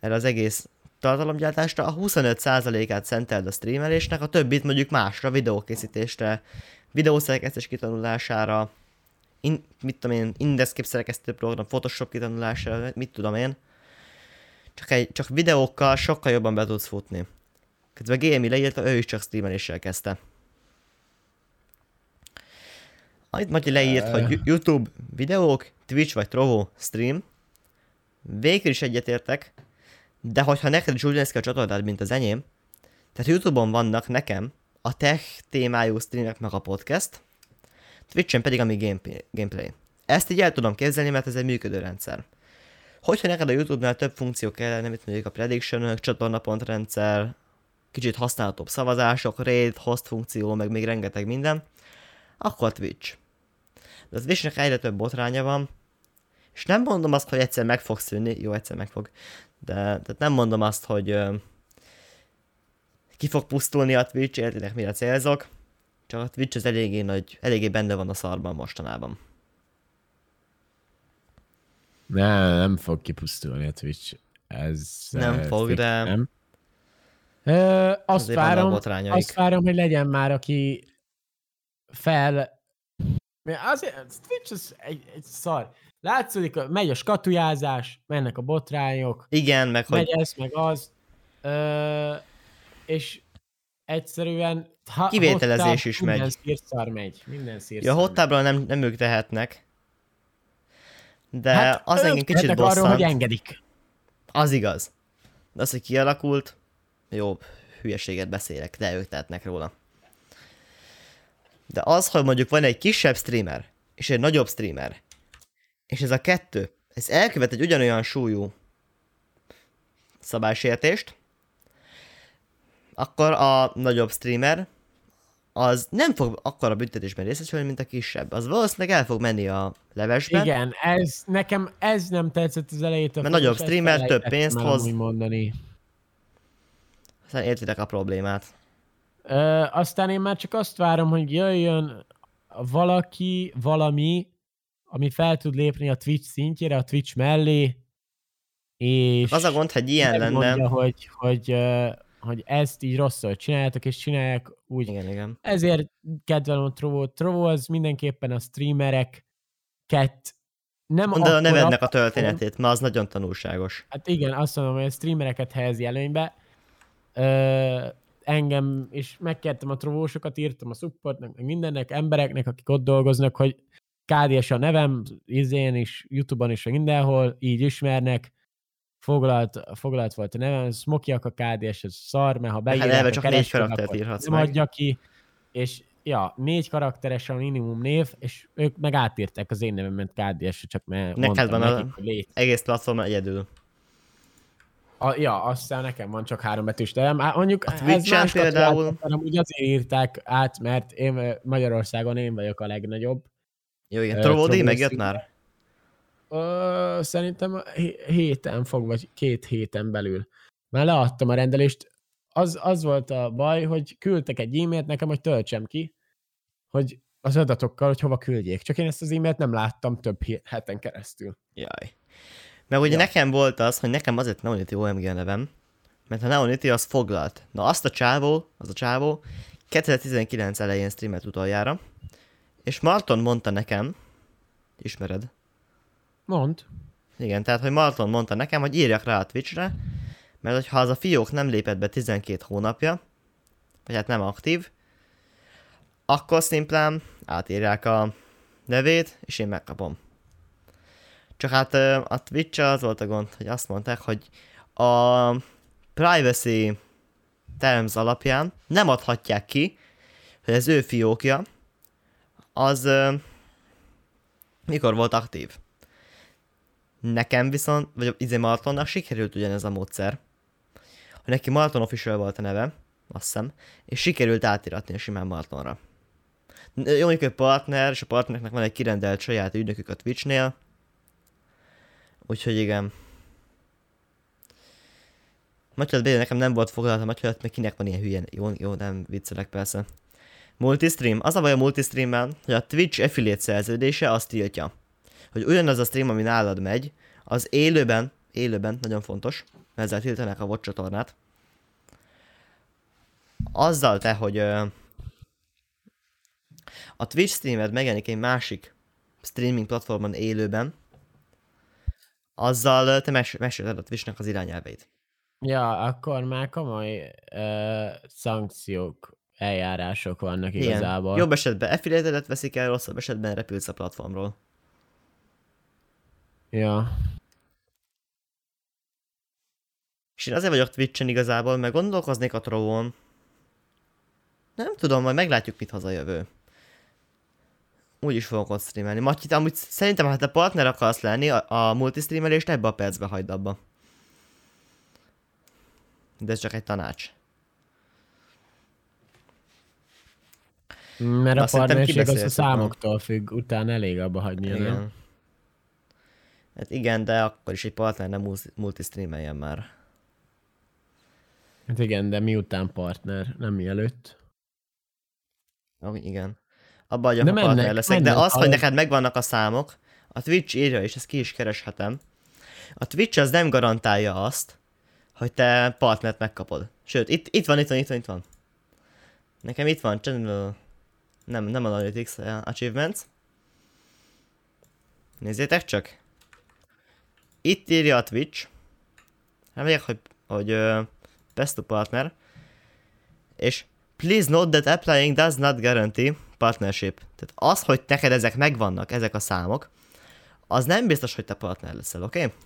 erre az egész tartalomgyártásra, a 25%-át szenteld a streamelésnek, a többit mondjuk másra, videókészítésre, videószerkesztés kitanulására, in, mit tudom én, Indescape szerkesztő program, Photoshop kitanulására, mit tudom én. Csak, egy, csak videókkal sokkal jobban be tudsz futni. Közben GMI leírta, ő is csak streameléssel kezdte. Amit Matyi leírt, hogy Yu- YouTube videók, Twitch vagy Trovo stream. Végül is egyetértek, de hogyha neked is ki a csatornád, mint az enyém, tehát Youtube-on vannak nekem a tech témájú streamek meg a podcast, Twitch-en pedig ami gameplay- gameplay. Ezt így el tudom képzelni, mert ez egy működő rendszer. Hogyha neked a YouTube-nál több funkció kellene, mint mondjuk a prediction csatornapontrendszer, kicsit használhatóbb szavazások, raid, host funkció, meg még rengeteg minden, akkor Twitch. De az Twitchnek egyre több botránya van, és nem mondom azt, hogy egyszer meg fog szűnni, jó, egyszer meg fog, de tehát nem mondom azt, hogy ö, ki fog pusztulni a Twitch, értitek mire célzok, csak a Twitch az eléggé nagy, eléggé benne van a szarban mostanában. Nem, nem fog kipusztulni a Twitch. Ez Nem eh, fog, de- Nem. Ö, azt, Azért várom, azt várom, hogy legyen már, aki fel... Mert Azért, a Twitch az egy, egy szar. Látszik, hogy megy a skatujázás, mennek a botrányok, Igen, meg hogy megy ez, meg az. Ö, és egyszerűen... Ha, Kivételezés hottab, is minden megy. szírszar megy. Minden szírszar Ja, megy. hottábról nem, nem ők tehetnek. De Hát, az engem kicsit tehetnek arról, hogy bosszant. engedik. Az igaz. De az, hogy kialakult, jó, hülyeséget beszélek, de ők tehetnek róla. De az, hogy mondjuk van egy kisebb streamer, és egy nagyobb streamer, és ez a kettő, ez elkövet egy ugyanolyan súlyú szabálysértést, akkor a nagyobb streamer az nem fog akkora büntetésben részesülni, mint a kisebb. Az valószínűleg el fog menni a levesbe, Igen, ez, nekem ez nem tetszett az elejétől. Mert nagyobb streamer több pénzt hoz. mondani. aztán értitek a problémát. Ö, aztán én már csak azt várom, hogy jöjjön valaki, valami, ami fel tud lépni a Twitch szintjére, a Twitch mellé, és Az a gond, hogy ilyen lenne. hogy, hogy, ö, hogy ezt így rosszul csináltak, és csinálják úgy. Igen, igen. Ezért kedvelem a Trovo. Trovo az mindenképpen a streamereket nem Mondd a nevednek a történetét, mert az nagyon tanulságos. Hát igen, azt mondom, hogy a streamereket helyezi előnybe. Ö, engem is megkértem a trovósokat, írtam a supportnak, meg mindennek, embereknek, akik ott dolgoznak, hogy KDS a nevem, izén is, Youtube-on is, mindenhol, így ismernek. Foglalt, foglalt volt a nevem, Smokiak a KDS, ez szar, mert ha beírják eleve a csak négy karaktert írhatsz nem meg. adja ki, és ja, négy karakteres a minimum név, és ők meg átírták az én nevemet KDS-re, csak mert Neked van a- nekik, hogy légy Egész platformon egyedül. a, ja, aztán nekem van csak három betűs nevem. Mondjuk A ez más például- hanem úgy azért írták át, mert én Magyarországon én vagyok a legnagyobb. Jó, igen. Trovódi megjött már? Ö, szerintem hé- héten fog, vagy két héten belül. Már leadtam a rendelést. Az, az volt a baj, hogy küldtek egy e-mailt nekem, hogy töltsem ki, hogy az adatokkal, hogy hova küldjék. Csak én ezt az e-mailt nem láttam több heten keresztül. Jaj. Mert ugye ja. nekem volt az, hogy nekem azért Neonity OMG a nevem, mert a Neonity az foglalt. Na azt a csávó, az a csávó 2019 elején streamet utoljára, és Marton mondta nekem, ismered? Mond. Igen, tehát, hogy Marton mondta nekem, hogy írjak rá a Twitchre, mert hogyha az a fiók nem lépett be 12 hónapja, vagy hát nem aktív, akkor szimplán átírják a nevét, és én megkapom. Csak hát a twitch az volt a gond, hogy azt mondták, hogy a privacy terms alapján nem adhatják ki, hogy az ő fiókja az mikor volt aktív. Nekem viszont, vagy izé Martonnak sikerült ugyanez a módszer, hogy neki Marton Official volt a neve, azt hiszem, és sikerült átiratni a simán Martonra. Jó, mondjuk partner, és a partnernek van egy kirendelt saját ügynökük a Twitchnél, úgyhogy igen. Matyalat B nekem nem volt foglalt a Matyalat, meg kinek van ilyen hülyen. Jó, jó, nem viccelek persze. Multistream. Az a baj a multistreamben, hogy a Twitch affiliate szerződése azt tiltja, hogy ugyanaz a stream, ami nálad megy, az élőben, élőben, nagyon fontos, mert ezzel tiltanak a VOD csatornát, azzal te, hogy ö, a Twitch streamed megjelenik egy másik streaming platformon élőben, azzal te mes- mesélted a Twitchnek az irányelveit. Ja, akkor már komoly ö, szankciók, eljárások vannak Igen. igazából. Jobb esetben affiliate veszik el, rosszabb esetben repülsz a platformról. Ja. És én azért vagyok Twitch-en igazából, mert gondolkoznék a trovón. Nem tudom, majd meglátjuk, mit hazajövő. Úgy is fogok ott streamelni. Matyi, amúgy szerintem, ha te partner akarsz lenni, a, a multistreamelést ebbe a percbe hagyd abba. De ez csak egy tanács. Mert a partnerség az a számoktól függ, utána elég abba hagyni, igen. nem? Hát igen, de akkor is egy partner nem multistreameljen már. Hát igen, de miután partner, nem mielőtt. Oh, igen. Abba hagyom, de mennek, partner leszek. Mennek, de az, hogy neked megvannak a számok, a Twitch írja, és ezt ki is kereshetem. A Twitch az nem garantálja azt, hogy te partnert megkapod. Sőt, itt, itt van, itt van, itt van, itt van. Nekem itt van, channel, nem, nem Analytics Achievements. Nézzétek csak. Itt írja a Twitch. Reméljük, hogy, hogy uh, best to partner. És please note that applying does not guarantee partnership. Tehát az, hogy neked ezek megvannak, ezek a számok, az nem biztos, hogy te partner leszel, oké? Okay?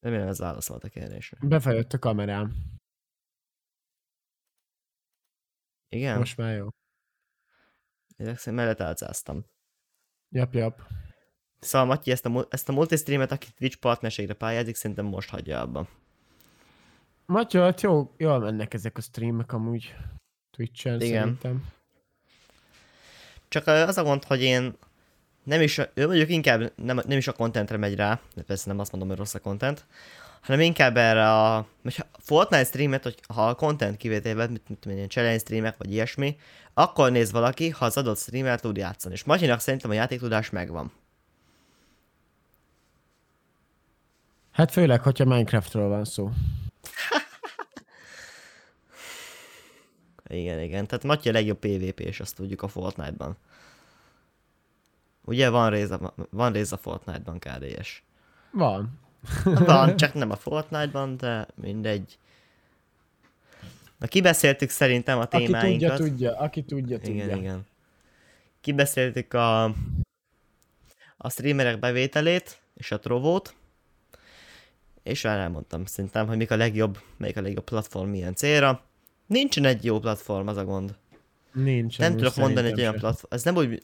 Remélem ez válaszolt a kérdésre. Befejött a kamerám. Igen? Most már jó. Ezek mellett álcáztam. Jap, jap. Szóval Matyi ezt a, ezt a multistreamet, aki Twitch partnerségre pályázik, szerintem most hagyja abba. Matyi, hát jó, jól mennek ezek a streamek amúgy. Twitch-en Igen. szerintem. Csak az a gond, hogy én nem is, ő mondjuk inkább nem, nem is a contentre megy rá, persze nem azt mondom, hogy rossz a content, hanem inkább erre a Fortnite streamet, hogy ha a content kivételével, mint, mint, mint ilyen challenge streamek, vagy ilyesmi, akkor néz valaki, ha az adott streamer tud játszani. És Matyinak szerintem a játéktudás megvan. Hát főleg, hogyha Minecraftról van szó. igen, igen. Tehát Matyi a legjobb PvP, és azt tudjuk a Fortnite-ban. Ugye van rész a, van rész a Fortnite-ban KDS? Van. Van, csak nem a Fortnite-ban, de mindegy. Na kibeszéltük szerintem a témáinkat. Aki tudja, tudja. Aki tudja, tudja. Igen, igen. Kibeszéltük a, a streamerek bevételét és a trovót. És már elmondtam szerintem, hogy mik a legjobb, melyik a legjobb platform milyen célra. Nincsen egy jó platform, az a gond. Nincs. Nem tudok mondani egy olyan platform. Ez nem úgy,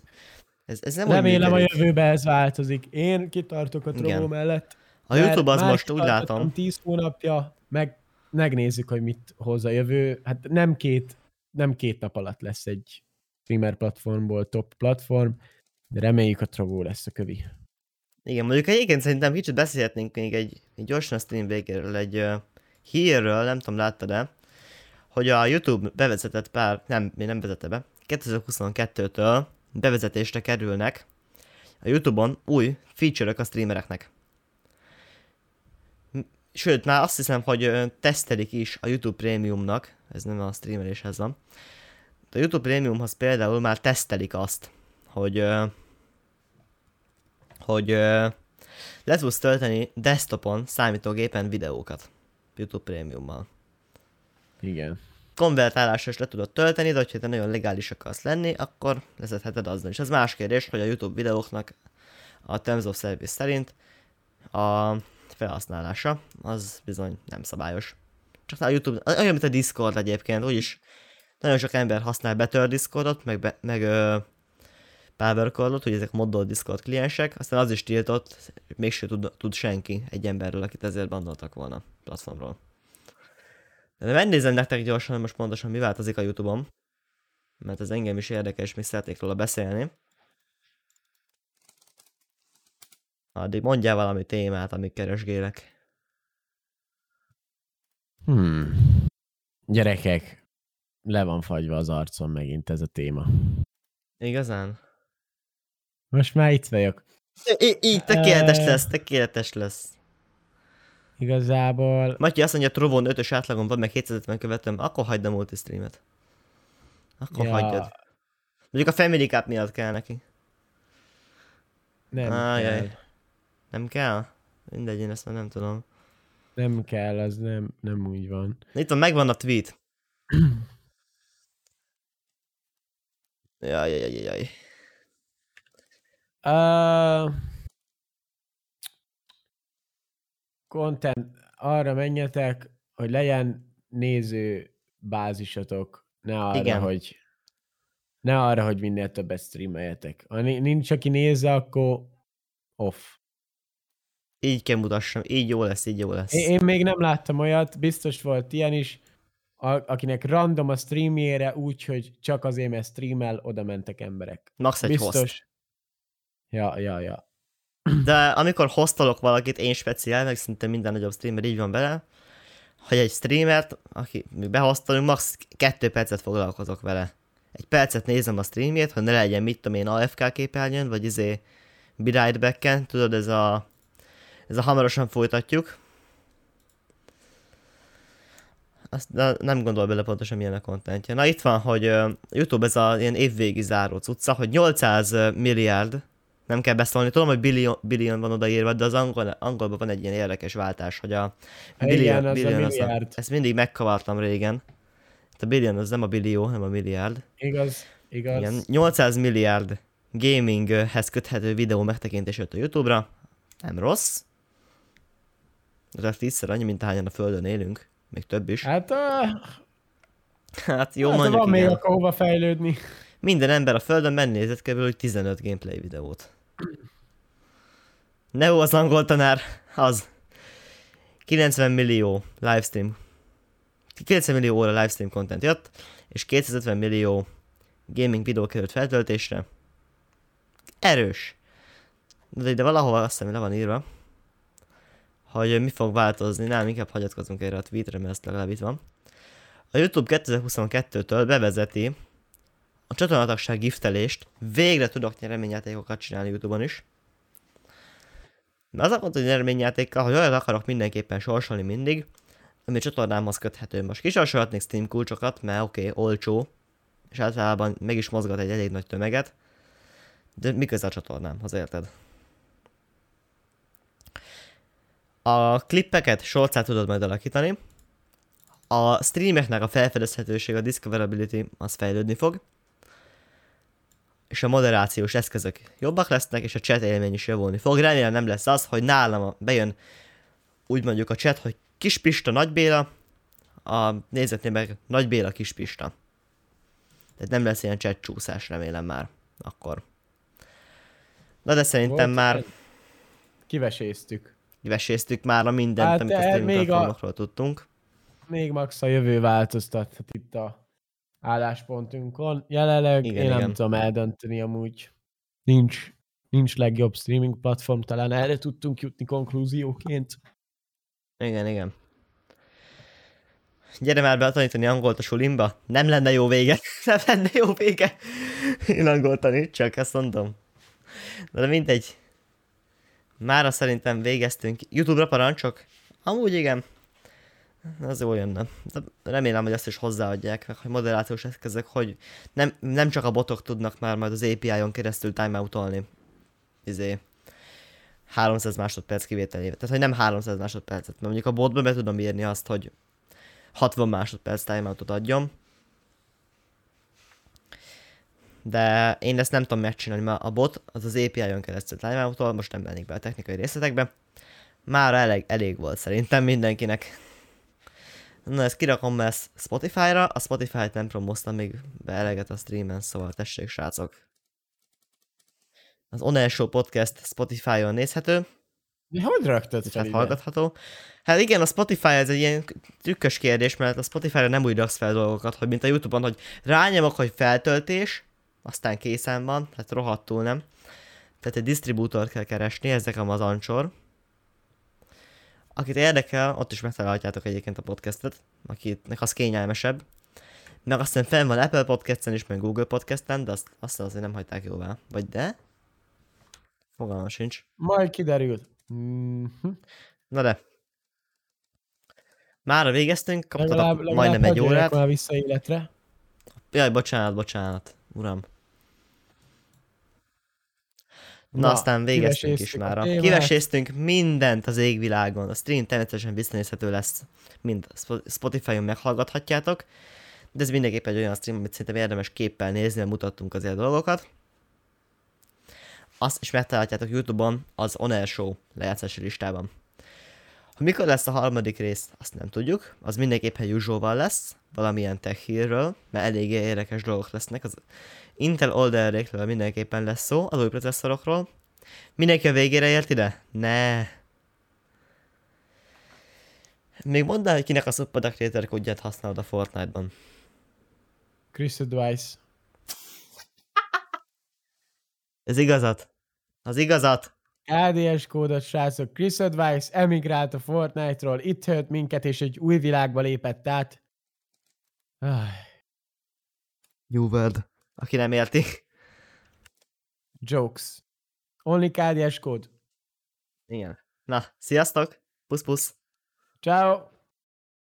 ez, ez nem Remélem a jövőben ez változik. Én kitartok a Trovo mellett. A YouTube az most úgy látom. 10 hónapja, meg megnézzük, hogy mit hoz a jövő. Hát nem két, nem két nap alatt lesz egy streamer platformból top platform, de reméljük a Trovo lesz a kövi. Igen, mondjuk egyébként szerintem kicsit beszélhetnénk még egy, egy gyorsan a stream végéről, egy uh, hírről, nem tudom, láttad-e, hogy a YouTube bevezetett pár, nem, még nem vezette be, 2022-től bevezetésre kerülnek a YouTube-on új feature-ök a streamereknek. Sőt, már azt hiszem, hogy tesztelik is a YouTube Premiumnak, ez nem a streameléshez van. De a YouTube Premiumhoz például már tesztelik azt, hogy hogy le tudsz tölteni desktopon, számítógépen videókat YouTube Premiummal. Igen. Konvertálásra is le tudod tölteni, de hogyha te nagyon legális akarsz lenni, akkor lezetheted azzal. És ez más kérdés, hogy a YouTube videóknak a Terms of Service szerint a felhasználása az bizony nem szabályos. Csak a YouTube, olyan, mint a Discord egyébként, úgyis nagyon sok ember használ Better Discordot, meg, be, meg ö, Powercordot, hogy ezek moddol Discord kliensek, aztán az is tiltott, mégse tud, tud senki egy emberről, akit ezért bandoltak volna platformról. De megnézem nektek gyorsan, hogy most pontosan mi változik a Youtube-on, mert ez engem is érdekel, és még szeretnék róla beszélni. Addig mondjál valami témát, amit keresgélek. Hmm. Gyerekek, le van fagyva az arcom megint ez a téma. Igazán? Most már itt vagyok. Í- így tökéletes lesz, tökéletes lesz. Igazából... Matyi azt mondja, Trovon 5-ös átlagon van, meg 750 követem, akkor hagyd a multistreamet. Akkor ja. hagyjad. Mondjuk a Family Cup miatt kell neki. Nem ah, kell. Jaj. Nem kell? Mindegy, én ezt már nem tudom. Nem kell, az nem, nem úgy van. Itt van, megvan a tweet. jaj, jaj, jaj, jaj. Uh, content, arra menjetek, hogy legyen néző bázisatok, ne arra, Igen. hogy ne arra, hogy minél többet streameljetek. Ha nincs, aki nézze, akkor off. Így kell mutassam, így jó lesz, így jó lesz. Én, én még nem láttam olyat, biztos volt ilyen is, a, akinek random a streamjére úgy, hogy csak azért, mert streamel, oda mentek emberek. Max egy biztos. Host. Ja, ja, ja. De amikor hostolok valakit, én speciál, meg szinte minden nagyobb streamer így van vele, hogy egy streamert, aki mi behoztalunk, max. kettő percet foglalkozok vele. Egy percet nézem a streamjét, hogy ne legyen mit tudom én AFK képernyőn, vagy izé be back tudod, ez a, ez a hamarosan folytatjuk. Azt de nem gondol bele pontosan milyen a kontentje. Na itt van, hogy uh, YouTube ez a ilyen évvégi záró cucca, hogy 800 milliárd nem kell beszólni. Tudom, hogy billion, billion van odaírva, de az angol, angolban van egy ilyen érdekes váltás, hogy a billion, Igen, az billion a az a, ezt mindig megkavartam régen. A billion az nem a billió, hanem a milliárd. Igaz, igaz. Igen, 800 milliárd gaminghez köthető videó megtekintés jött a Youtube-ra. Nem rossz. Ez tízszer annyi, mint ahányan a Földön élünk. Még több is. Hát, uh... hát jó hát, mondjuk, van igen. még akkor hova fejlődni. Minden ember a Földön megnézett kb. 15 gameplay videót. Neo az angol tanár, az. 90 millió livestream. 90 millió óra livestream content jött, és 250 millió gaming videó került feltöltésre. Erős. De ide valahol azt hiszem, le van írva, hogy mi fog változni. Nem, inkább hagyatkozunk erre a tweetre, mert ezt legalább itt van. A YouTube 2022-től bevezeti a csatornatagság giftelést, végre tudok nyereményjátékokat csinálni Youtube-on is. Mert az a pont, hogy nyereményjátékkal, hogy olyat akarok mindenképpen sorsolni mindig, ami csatornámhoz köthető. Most kisorsolhatnék Steam kulcsokat, mert oké, okay, olcsó, és általában meg is mozgat egy elég nagy tömeget, de mi köze a csatornámhoz, érted? A klippeket shortsát tudod majd alakítani, a streameknek a felfedezhetőség, a discoverability az fejlődni fog, és a moderációs eszközök jobbak lesznek, és a chat élmény is javulni fog. Remélem nem lesz az, hogy nálam bejön úgy mondjuk a chat, hogy Kis Pista, Nagy Béla, a nézetnél meg Nagy Béla, Kis Pista. Tehát nem lesz ilyen chat csúszás, remélem már akkor. Na de szerintem Volt, már... Kiveséztük. Kiveséztük már a mindent, hát, amit a streaming a... tudtunk. Még max a jövő változtathat itt a álláspontunkon. Jelenleg igen, én nem igen. tudom eldönteni amúgy. Nincs, nincs legjobb streaming platform, talán erre tudtunk jutni konklúzióként. Igen, igen. Gyere már be tanítani angolt a sulimba. Nem lenne jó vége. Nem lenne jó vége. Én angolt tanít, csak ezt mondom. De mindegy. Mára szerintem végeztünk. Youtube-ra parancsok? Amúgy igen. Az jó jönne. De remélem, hogy ezt is hozzáadják, meg hogy moderációs eszközök, hogy nem, nem csak a botok tudnak már majd az API-on keresztül timeoutolni. Izé. 300 másodperc kivételével. Tehát, hogy nem 300 másodpercet, mert mondjuk a botban be tudom írni azt, hogy 60 másodperc timeoutot adjon. De én ezt nem tudom megcsinálni, mert a bot az az API-on keresztül timeoutol, most nem mennék be a technikai részletekbe. Már elég, elég volt szerintem mindenkinek. Na, ezt kirakom ezt Spotify-ra, a Spotify-t nem promóztam még be eleget a streamen, szóval tessék srácok. Az On Show podcast Spotify-on nézhető. Mi hogy raktad fel Hát hallgatható. Hát igen, a Spotify ez egy ilyen trükkös kérdés, mert a Spotify-ra nem úgy raksz fel dolgokat, hogy mint a Youtube-on, hogy rányomok, hogy feltöltés, aztán készen van, hát rohadtul nem. Tehát egy disztribútort kell keresni, ezek a mazancsor. Akit érdekel, ott is megtalálhatjátok egyébként a podcastet, akinek az kényelmesebb. Meg aztán fenn van Apple Podcast-en is, meg Google Podcast-en, de azt, azt azért nem hagyták jóvá. Vagy de? Fogalmam sincs. Majd kiderül. Mhm. Na de. Mára végeztünk, kaptatok Legalább, legalább majdnem egy órát. már vissza életre. Jaj, bocsánat, bocsánat, uram. Na, Na, aztán végeztünk is már. Kiveséztünk mindent az égvilágon. A stream természetesen visszanézhető lesz, mind Spo- Spotify-on meghallgathatjátok. De ez mindenképp egy olyan stream, amit szerintem érdemes képpel nézni, mert mutattunk azért dolgokat. Azt is megtalálhatjátok Youtube-on az On Air Show lejátszási listában. Hogy mikor lesz a harmadik rész, azt nem tudjuk. Az mindenképpen usual lesz, valamilyen tech hírről, mert eléggé érdekes dolgok lesznek. Az Intel oldalékről mindenképpen lesz szó, az új processzorokról. Mindenki a végére ért ide? Ne. Még mondd el, hogy kinek a Subpadak Creator kódját használod a Fortnite-ban. Chris Advice. Ez igazat? Az igazat? ADS kódot, srácok. Chris Advice emigrált a Fortnite-ról, itt hőtt minket, és egy új világba lépett át. Ah, New World. Aki nem érti. jokes. Only KDS kód. Igen. Na, sziasztok! Pusz pusz! Ciao.